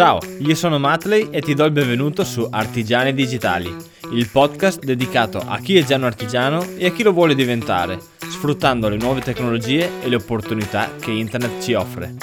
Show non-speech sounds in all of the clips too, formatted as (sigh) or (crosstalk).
Ciao, io sono Matley e ti do il benvenuto su Artigiani Digitali, il podcast dedicato a chi è già un artigiano e a chi lo vuole diventare, sfruttando le nuove tecnologie e le opportunità che Internet ci offre.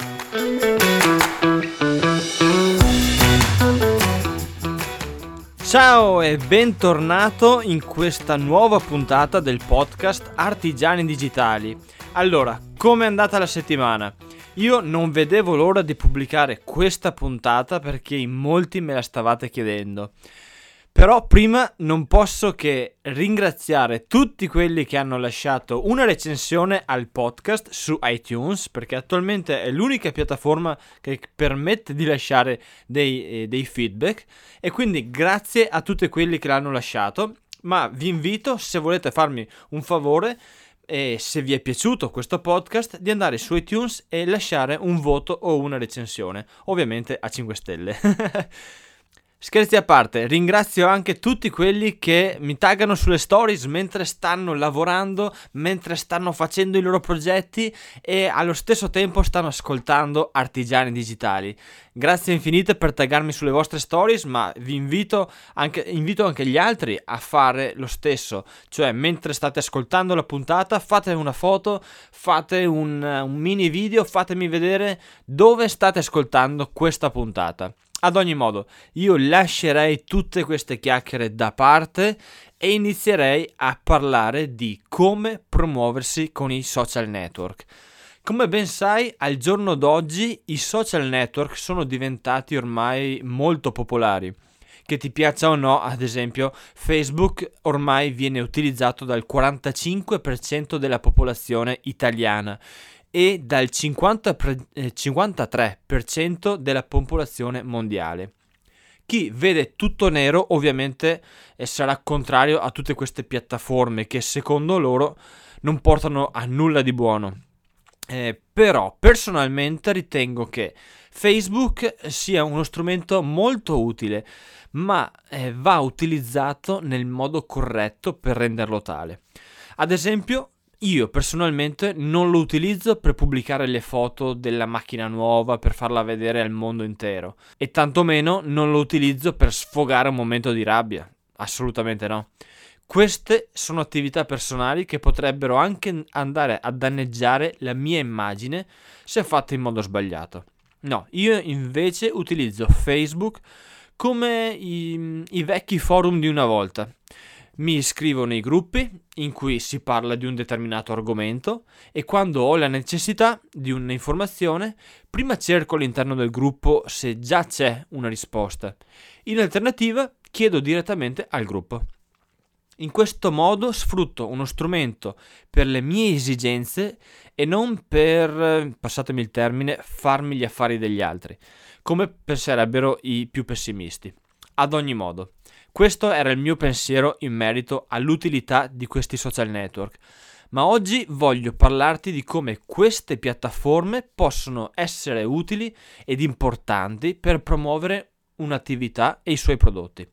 Ciao e bentornato in questa nuova puntata del podcast Artigiani Digitali. Allora, come è andata la settimana? Io non vedevo l'ora di pubblicare questa puntata perché in molti me la stavate chiedendo. Però prima non posso che ringraziare tutti quelli che hanno lasciato una recensione al podcast su iTunes, perché attualmente è l'unica piattaforma che permette di lasciare dei, eh, dei feedback. E quindi grazie a tutti quelli che l'hanno lasciato. Ma vi invito, se volete farmi un favore, e se vi è piaciuto questo podcast di andare su iTunes e lasciare un voto o una recensione, ovviamente a 5 stelle. (laughs) Scherzi a parte, ringrazio anche tutti quelli che mi taggano sulle stories mentre stanno lavorando, mentre stanno facendo i loro progetti e allo stesso tempo stanno ascoltando artigiani digitali. Grazie infinite per taggarmi sulle vostre stories, ma vi invito anche, invito anche gli altri a fare lo stesso, cioè mentre state ascoltando la puntata fate una foto, fate un, un mini video, fatemi vedere dove state ascoltando questa puntata. Ad ogni modo, io lascerei tutte queste chiacchiere da parte e inizierei a parlare di come promuoversi con i social network. Come ben sai, al giorno d'oggi i social network sono diventati ormai molto popolari. Che ti piaccia o no, ad esempio, Facebook ormai viene utilizzato dal 45% della popolazione italiana e dal 50 eh, 53% della popolazione mondiale. Chi vede tutto nero ovviamente eh, sarà contrario a tutte queste piattaforme che secondo loro non portano a nulla di buono. Eh, però personalmente ritengo che Facebook sia uno strumento molto utile, ma eh, va utilizzato nel modo corretto per renderlo tale. Ad esempio, io personalmente non lo utilizzo per pubblicare le foto della macchina nuova per farla vedere al mondo intero e tantomeno non lo utilizzo per sfogare un momento di rabbia, assolutamente no. Queste sono attività personali che potrebbero anche andare a danneggiare la mia immagine se fatte in modo sbagliato. No, io invece utilizzo Facebook come i, i vecchi forum di una volta mi iscrivo nei gruppi in cui si parla di un determinato argomento e quando ho la necessità di un'informazione, prima cerco all'interno del gruppo se già c'è una risposta. In alternativa, chiedo direttamente al gruppo. In questo modo sfrutto uno strumento per le mie esigenze e non per, passatemi il termine, farmi gli affari degli altri, come penserebbero i più pessimisti. Ad ogni modo, questo era il mio pensiero in merito all'utilità di questi social network. Ma oggi voglio parlarti di come queste piattaforme possono essere utili ed importanti per promuovere un'attività e i suoi prodotti.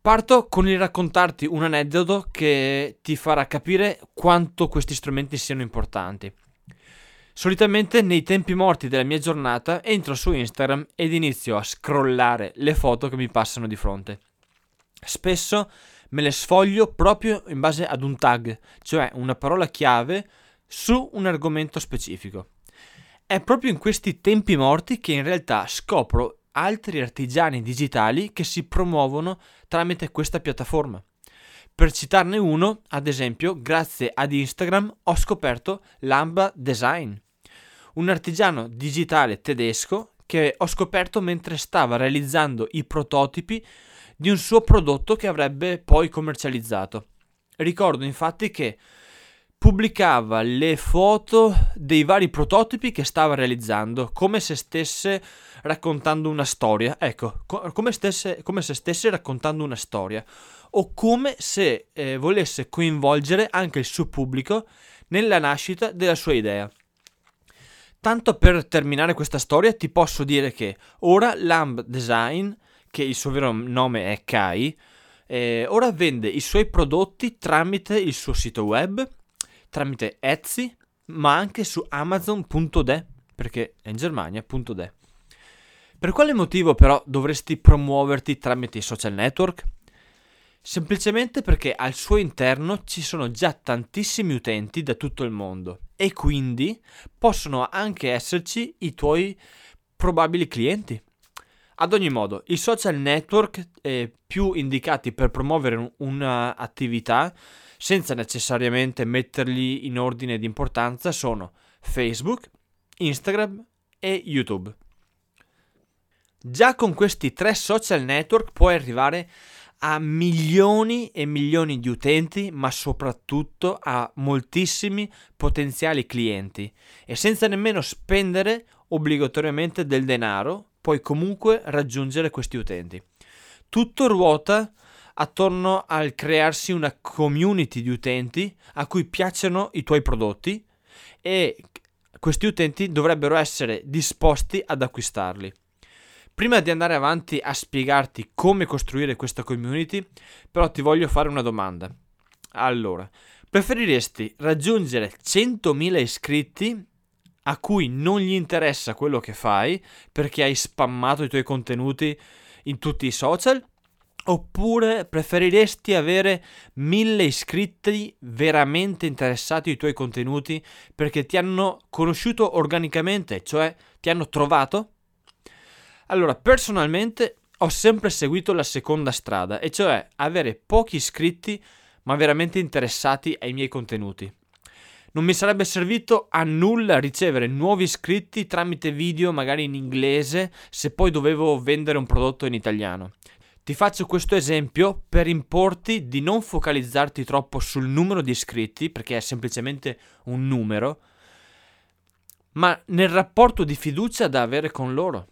Parto con il raccontarti un aneddoto che ti farà capire quanto questi strumenti siano importanti. Solitamente nei tempi morti della mia giornata entro su Instagram ed inizio a scrollare le foto che mi passano di fronte. Spesso me le sfoglio proprio in base ad un tag, cioè una parola chiave su un argomento specifico. È proprio in questi tempi morti che in realtà scopro altri artigiani digitali che si promuovono tramite questa piattaforma. Per citarne uno, ad esempio, grazie ad Instagram ho scoperto Lamba Design, un artigiano digitale tedesco che ho scoperto mentre stava realizzando i prototipi di un suo prodotto che avrebbe poi commercializzato. Ricordo infatti che pubblicava le foto dei vari prototipi che stava realizzando, come se stesse raccontando una storia. Ecco, co- come, stesse, come, se stesse raccontando una storia, o come se eh, volesse coinvolgere anche il suo pubblico nella nascita della sua idea. Tanto per terminare questa storia ti posso dire che ora Lamb Design che il suo vero nome è Kai, eh, ora vende i suoi prodotti tramite il suo sito web, tramite Etsy, ma anche su Amazon.de, perché è in Germania.de. Per quale motivo però dovresti promuoverti tramite i social network? Semplicemente perché al suo interno ci sono già tantissimi utenti da tutto il mondo e quindi possono anche esserci i tuoi probabili clienti. Ad ogni modo, i social network eh, più indicati per promuovere un'attività senza necessariamente metterli in ordine di importanza sono Facebook, Instagram e YouTube. Già con questi tre social network puoi arrivare a milioni e milioni di utenti, ma soprattutto a moltissimi potenziali clienti e senza nemmeno spendere obbligatoriamente del denaro, puoi comunque raggiungere questi utenti. Tutto ruota attorno al crearsi una community di utenti a cui piacciono i tuoi prodotti e questi utenti dovrebbero essere disposti ad acquistarli. Prima di andare avanti a spiegarti come costruire questa community, però ti voglio fare una domanda. Allora, preferiresti raggiungere 100.000 iscritti a cui non gli interessa quello che fai perché hai spammato i tuoi contenuti in tutti i social? Oppure preferiresti avere 1000 iscritti veramente interessati ai tuoi contenuti perché ti hanno conosciuto organicamente, cioè ti hanno trovato? Allora, personalmente ho sempre seguito la seconda strada, e cioè avere pochi iscritti ma veramente interessati ai miei contenuti. Non mi sarebbe servito a nulla ricevere nuovi iscritti tramite video magari in inglese se poi dovevo vendere un prodotto in italiano. Ti faccio questo esempio per importi di non focalizzarti troppo sul numero di iscritti, perché è semplicemente un numero, ma nel rapporto di fiducia da avere con loro.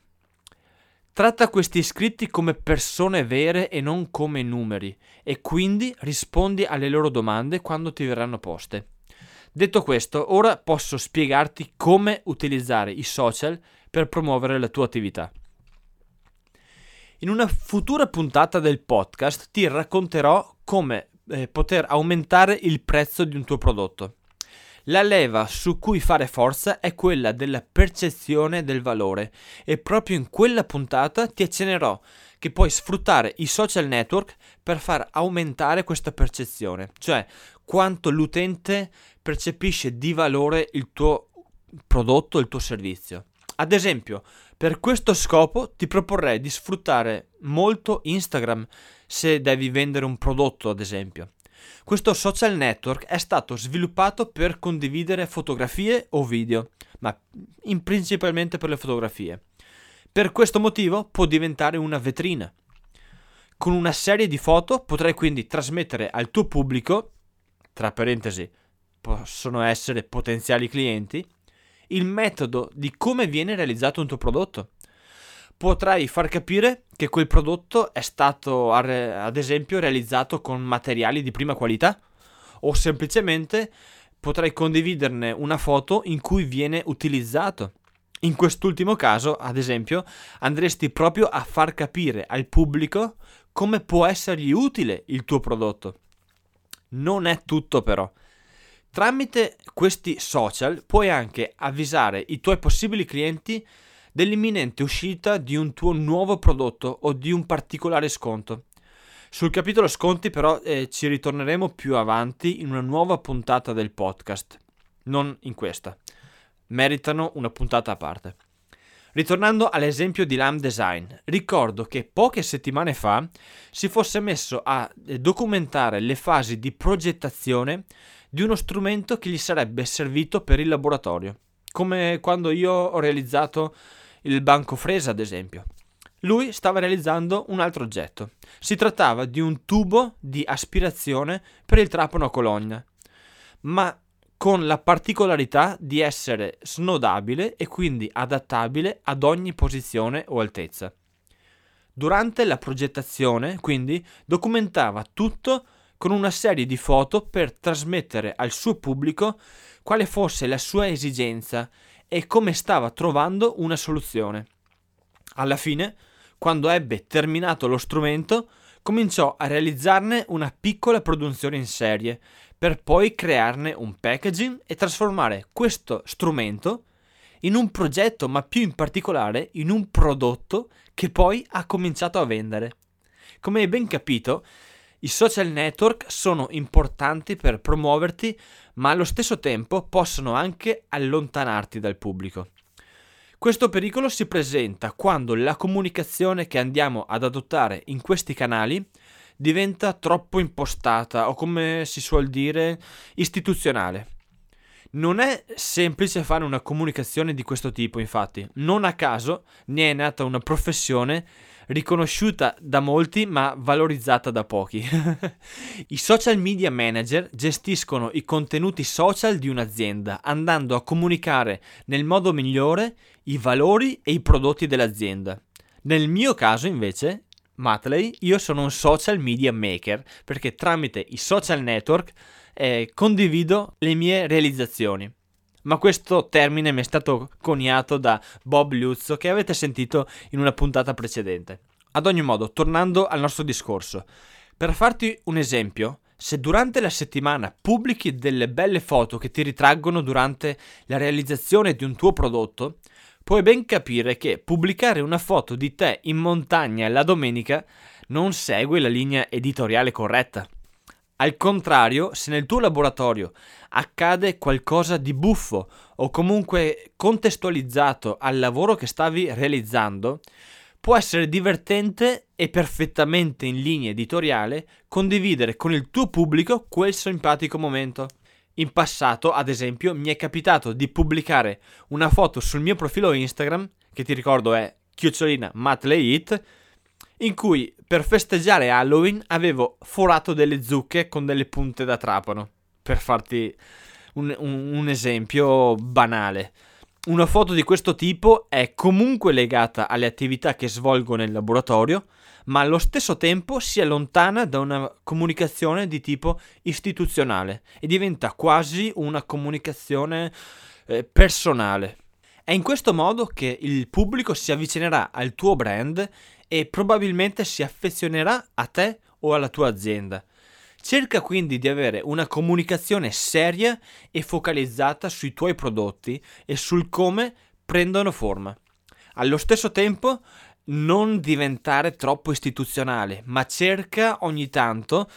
Tratta questi iscritti come persone vere e non come numeri e quindi rispondi alle loro domande quando ti verranno poste. Detto questo, ora posso spiegarti come utilizzare i social per promuovere la tua attività. In una futura puntata del podcast ti racconterò come eh, poter aumentare il prezzo di un tuo prodotto. La leva su cui fare forza è quella della percezione del valore e proprio in quella puntata ti accennerò che puoi sfruttare i social network per far aumentare questa percezione, cioè quanto l'utente percepisce di valore il tuo prodotto, il tuo servizio. Ad esempio, per questo scopo ti proporrei di sfruttare molto Instagram se devi vendere un prodotto, ad esempio. Questo social network è stato sviluppato per condividere fotografie o video, ma principalmente per le fotografie. Per questo motivo può diventare una vetrina. Con una serie di foto potrai quindi trasmettere al tuo pubblico, tra parentesi, possono essere potenziali clienti, il metodo di come viene realizzato un tuo prodotto potrai far capire che quel prodotto è stato ad esempio realizzato con materiali di prima qualità o semplicemente potrai condividerne una foto in cui viene utilizzato. In quest'ultimo caso, ad esempio, andresti proprio a far capire al pubblico come può essergli utile il tuo prodotto. Non è tutto però. Tramite questi social puoi anche avvisare i tuoi possibili clienti dell'imminente uscita di un tuo nuovo prodotto o di un particolare sconto. Sul capitolo sconti però eh, ci ritorneremo più avanti in una nuova puntata del podcast, non in questa. Meritano una puntata a parte. Ritornando all'esempio di LAM Design, ricordo che poche settimane fa si fosse messo a eh, documentare le fasi di progettazione di uno strumento che gli sarebbe servito per il laboratorio, come quando io ho realizzato il banco Fresa ad esempio. Lui stava realizzando un altro oggetto. Si trattava di un tubo di aspirazione per il trapano a colonna, ma con la particolarità di essere snodabile e quindi adattabile ad ogni posizione o altezza. Durante la progettazione, quindi, documentava tutto con una serie di foto per trasmettere al suo pubblico quale fosse la sua esigenza e come stava trovando una soluzione. Alla fine, quando ebbe terminato lo strumento, cominciò a realizzarne una piccola produzione in serie, per poi crearne un packaging e trasformare questo strumento in un progetto, ma più in particolare in un prodotto che poi ha cominciato a vendere. Come hai ben capito, i social network sono importanti per promuoverti, ma allo stesso tempo possono anche allontanarti dal pubblico. Questo pericolo si presenta quando la comunicazione che andiamo ad adottare in questi canali diventa troppo impostata o come si suol dire istituzionale. Non è semplice fare una comunicazione di questo tipo, infatti. Non a caso ne è nata una professione riconosciuta da molti ma valorizzata da pochi. (laughs) I social media manager gestiscono i contenuti social di un'azienda andando a comunicare nel modo migliore i valori e i prodotti dell'azienda. Nel mio caso invece, Matley, io sono un social media maker perché tramite i social network eh, condivido le mie realizzazioni ma questo termine mi è stato coniato da Bob Luzzo che avete sentito in una puntata precedente. Ad ogni modo, tornando al nostro discorso, per farti un esempio, se durante la settimana pubblichi delle belle foto che ti ritraggono durante la realizzazione di un tuo prodotto, puoi ben capire che pubblicare una foto di te in montagna la domenica non segue la linea editoriale corretta. Al contrario, se nel tuo laboratorio accade qualcosa di buffo o comunque contestualizzato al lavoro che stavi realizzando, può essere divertente e perfettamente in linea editoriale condividere con il tuo pubblico quel simpatico momento. In passato, ad esempio, mi è capitato di pubblicare una foto sul mio profilo Instagram, che ti ricordo è chiocciolina matleit, in cui per festeggiare Halloween avevo forato delle zucche con delle punte da trapano, per farti un, un, un esempio banale. Una foto di questo tipo è comunque legata alle attività che svolgo nel laboratorio, ma allo stesso tempo si allontana da una comunicazione di tipo istituzionale e diventa quasi una comunicazione eh, personale. È in questo modo che il pubblico si avvicinerà al tuo brand e probabilmente si affezionerà a te o alla tua azienda. Cerca quindi di avere una comunicazione seria e focalizzata sui tuoi prodotti e sul come prendono forma. Allo stesso tempo non diventare troppo istituzionale, ma cerca ogni tanto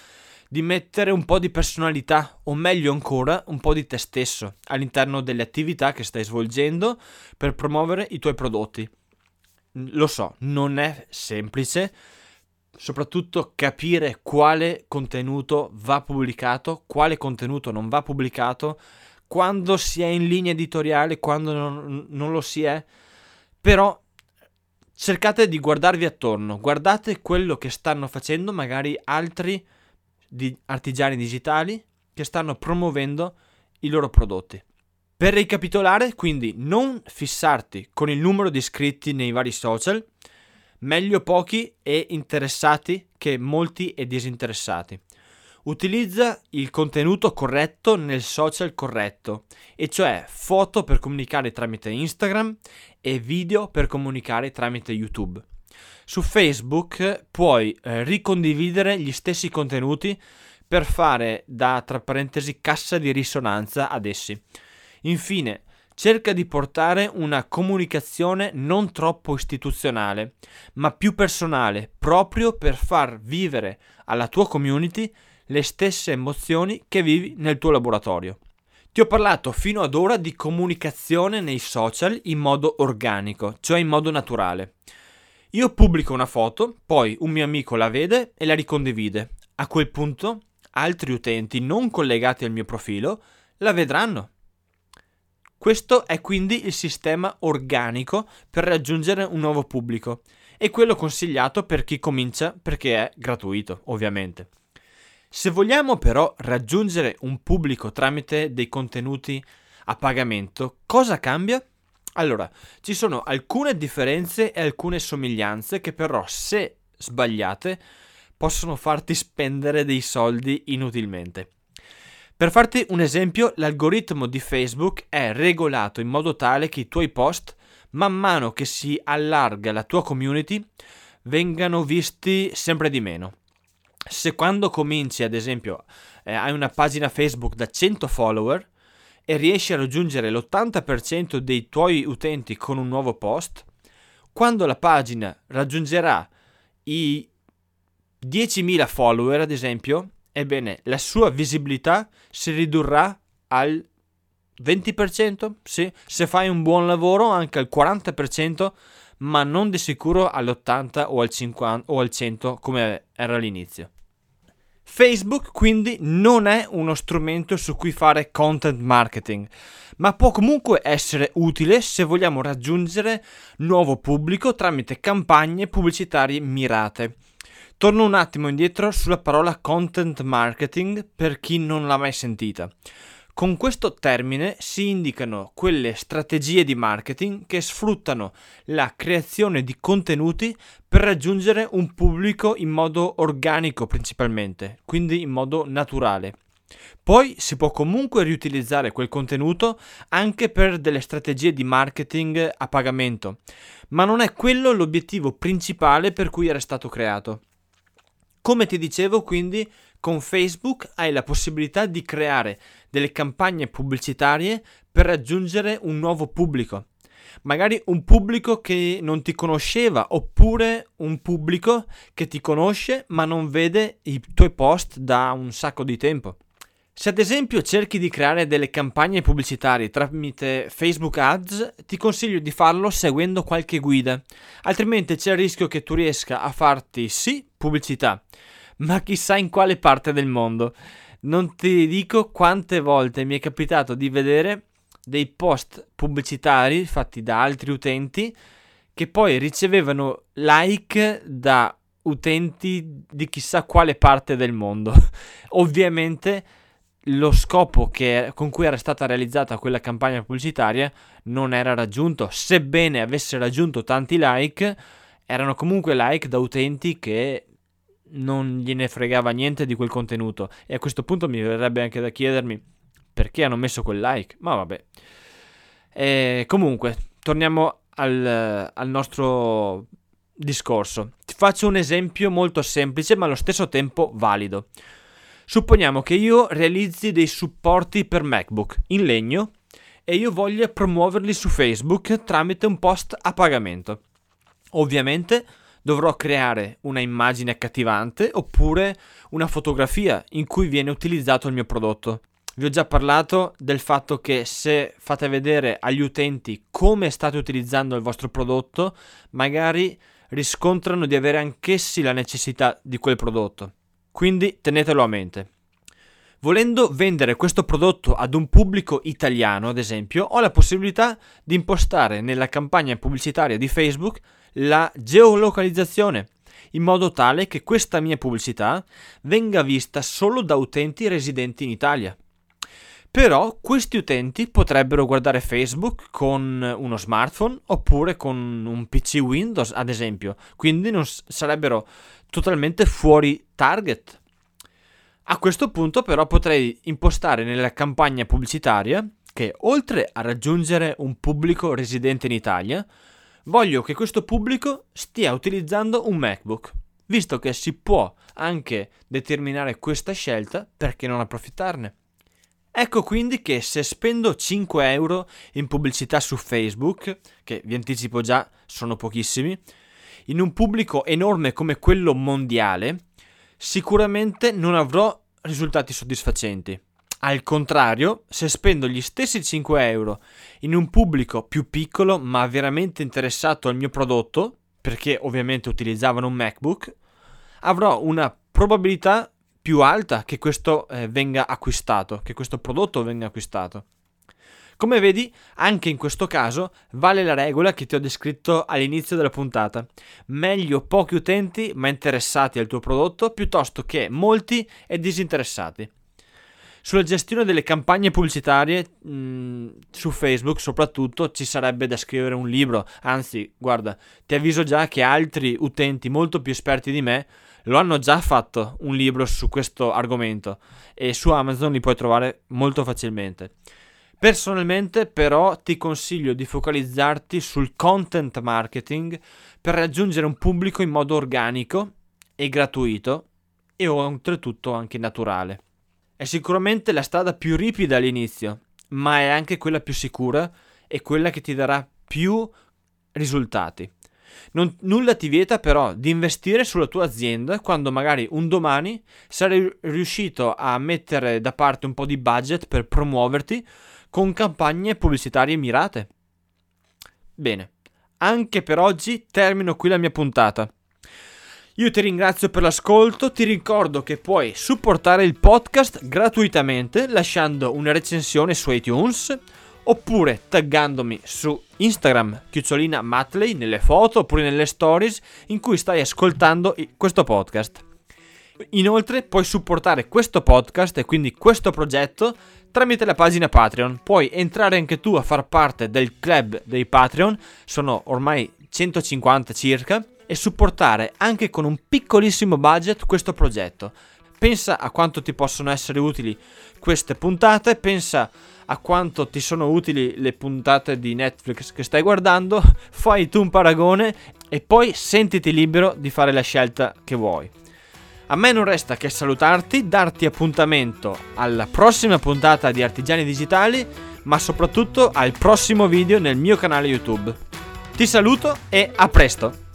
di mettere un po' di personalità, o meglio ancora, un po' di te stesso all'interno delle attività che stai svolgendo per promuovere i tuoi prodotti. Lo so, non è semplice, soprattutto capire quale contenuto va pubblicato, quale contenuto non va pubblicato, quando si è in linea editoriale, quando non, non lo si è, però cercate di guardarvi attorno, guardate quello che stanno facendo magari altri di artigiani digitali che stanno promuovendo i loro prodotti. Per ricapitolare, quindi non fissarti con il numero di iscritti nei vari social, meglio pochi e interessati che molti e disinteressati. Utilizza il contenuto corretto nel social corretto, e cioè foto per comunicare tramite Instagram e video per comunicare tramite YouTube. Su Facebook puoi eh, ricondividere gli stessi contenuti per fare da tra parentesi cassa di risonanza ad essi. Infine, cerca di portare una comunicazione non troppo istituzionale, ma più personale, proprio per far vivere alla tua community le stesse emozioni che vivi nel tuo laboratorio. Ti ho parlato fino ad ora di comunicazione nei social in modo organico, cioè in modo naturale. Io pubblico una foto, poi un mio amico la vede e la ricondivide. A quel punto altri utenti non collegati al mio profilo la vedranno questo è quindi il sistema organico per raggiungere un nuovo pubblico e quello consigliato per chi comincia perché è gratuito, ovviamente. Se vogliamo però raggiungere un pubblico tramite dei contenuti a pagamento, cosa cambia? Allora, ci sono alcune differenze e alcune somiglianze che però, se sbagliate, possono farti spendere dei soldi inutilmente. Per farti un esempio, l'algoritmo di Facebook è regolato in modo tale che i tuoi post, man mano che si allarga la tua community, vengano visti sempre di meno. Se quando cominci, ad esempio, eh, hai una pagina Facebook da 100 follower e riesci a raggiungere l'80% dei tuoi utenti con un nuovo post, quando la pagina raggiungerà i 10.000 follower, ad esempio, ebbene, la sua visibilità si ridurrà al 20%, sì, se fai un buon lavoro anche al 40%, ma non di sicuro all'80 o al 50 o al 100 come era all'inizio. Facebook quindi non è uno strumento su cui fare content marketing, ma può comunque essere utile se vogliamo raggiungere nuovo pubblico tramite campagne pubblicitarie mirate. Torno un attimo indietro sulla parola content marketing per chi non l'ha mai sentita. Con questo termine si indicano quelle strategie di marketing che sfruttano la creazione di contenuti per raggiungere un pubblico in modo organico principalmente, quindi in modo naturale. Poi si può comunque riutilizzare quel contenuto anche per delle strategie di marketing a pagamento, ma non è quello l'obiettivo principale per cui era stato creato. Come ti dicevo, quindi, con Facebook hai la possibilità di creare delle campagne pubblicitarie per raggiungere un nuovo pubblico. Magari un pubblico che non ti conosceva oppure un pubblico che ti conosce ma non vede i tuoi post da un sacco di tempo. Se ad esempio cerchi di creare delle campagne pubblicitarie tramite Facebook Ads, ti consiglio di farlo seguendo qualche guida, altrimenti c'è il rischio che tu riesca a farti sì pubblicità, ma chissà in quale parte del mondo. Non ti dico quante volte mi è capitato di vedere dei post pubblicitari fatti da altri utenti che poi ricevevano like da utenti di chissà quale parte del mondo. (laughs) Ovviamente lo scopo che, con cui era stata realizzata quella campagna pubblicitaria non era raggiunto, sebbene avesse raggiunto tanti like, erano comunque like da utenti che non gliene fregava niente di quel contenuto. E a questo punto mi verrebbe anche da chiedermi perché hanno messo quel like. Ma vabbè. E comunque, torniamo al, al nostro discorso. Ti faccio un esempio molto semplice ma allo stesso tempo valido. Supponiamo che io realizzi dei supporti per MacBook in legno e io voglia promuoverli su Facebook tramite un post a pagamento. Ovviamente dovrò creare una immagine accattivante oppure una fotografia in cui viene utilizzato il mio prodotto. Vi ho già parlato del fatto che se fate vedere agli utenti come state utilizzando il vostro prodotto, magari riscontrano di avere anch'essi la necessità di quel prodotto. Quindi tenetelo a mente. Volendo vendere questo prodotto ad un pubblico italiano, ad esempio, ho la possibilità di impostare nella campagna pubblicitaria di Facebook la geolocalizzazione, in modo tale che questa mia pubblicità venga vista solo da utenti residenti in Italia. Però questi utenti potrebbero guardare Facebook con uno smartphone oppure con un PC Windows, ad esempio, quindi non sarebbero totalmente fuori target. A questo punto però potrei impostare nella campagna pubblicitaria che oltre a raggiungere un pubblico residente in Italia, voglio che questo pubblico stia utilizzando un MacBook. Visto che si può anche determinare questa scelta, perché non approfittarne? Ecco quindi che se spendo 5 euro in pubblicità su Facebook, che vi anticipo già sono pochissimi, in un pubblico enorme come quello mondiale, sicuramente non avrò risultati soddisfacenti. Al contrario, se spendo gli stessi 5 euro in un pubblico più piccolo ma veramente interessato al mio prodotto, perché ovviamente utilizzavano un MacBook, avrò una probabilità più alta che questo eh, venga acquistato, che questo prodotto venga acquistato. Come vedi, anche in questo caso vale la regola che ti ho descritto all'inizio della puntata. Meglio pochi utenti ma interessati al tuo prodotto piuttosto che molti e disinteressati. Sulla gestione delle campagne pubblicitarie mh, mm, su Facebook soprattutto ci sarebbe da scrivere un libro, anzi guarda, ti avviso già che altri utenti molto più esperti di me lo hanno già fatto un libro su questo argomento e su Amazon li puoi trovare molto facilmente. Personalmente però ti consiglio di focalizzarti sul content marketing per raggiungere un pubblico in modo organico e gratuito e oltretutto anche naturale. È sicuramente la strada più ripida all'inizio, ma è anche quella più sicura e quella che ti darà più risultati. Non, nulla ti vieta però di investire sulla tua azienda quando magari un domani sarai riuscito a mettere da parte un po' di budget per promuoverti con campagne pubblicitarie mirate. Bene, anche per oggi termino qui la mia puntata. Io ti ringrazio per l'ascolto, ti ricordo che puoi supportare il podcast gratuitamente lasciando una recensione su iTunes oppure taggandomi su Instagram chiocciolina Matley nelle foto oppure nelle stories in cui stai ascoltando questo podcast. Inoltre puoi supportare questo podcast e quindi questo progetto tramite la pagina Patreon. Puoi entrare anche tu a far parte del club dei Patreon, sono ormai 150 circa, e supportare anche con un piccolissimo budget questo progetto. Pensa a quanto ti possono essere utili queste puntate, pensa a quanto ti sono utili le puntate di Netflix che stai guardando, (laughs) fai tu un paragone e poi sentiti libero di fare la scelta che vuoi. A me non resta che salutarti, darti appuntamento alla prossima puntata di Artigiani Digitali, ma soprattutto al prossimo video nel mio canale YouTube. Ti saluto e a presto!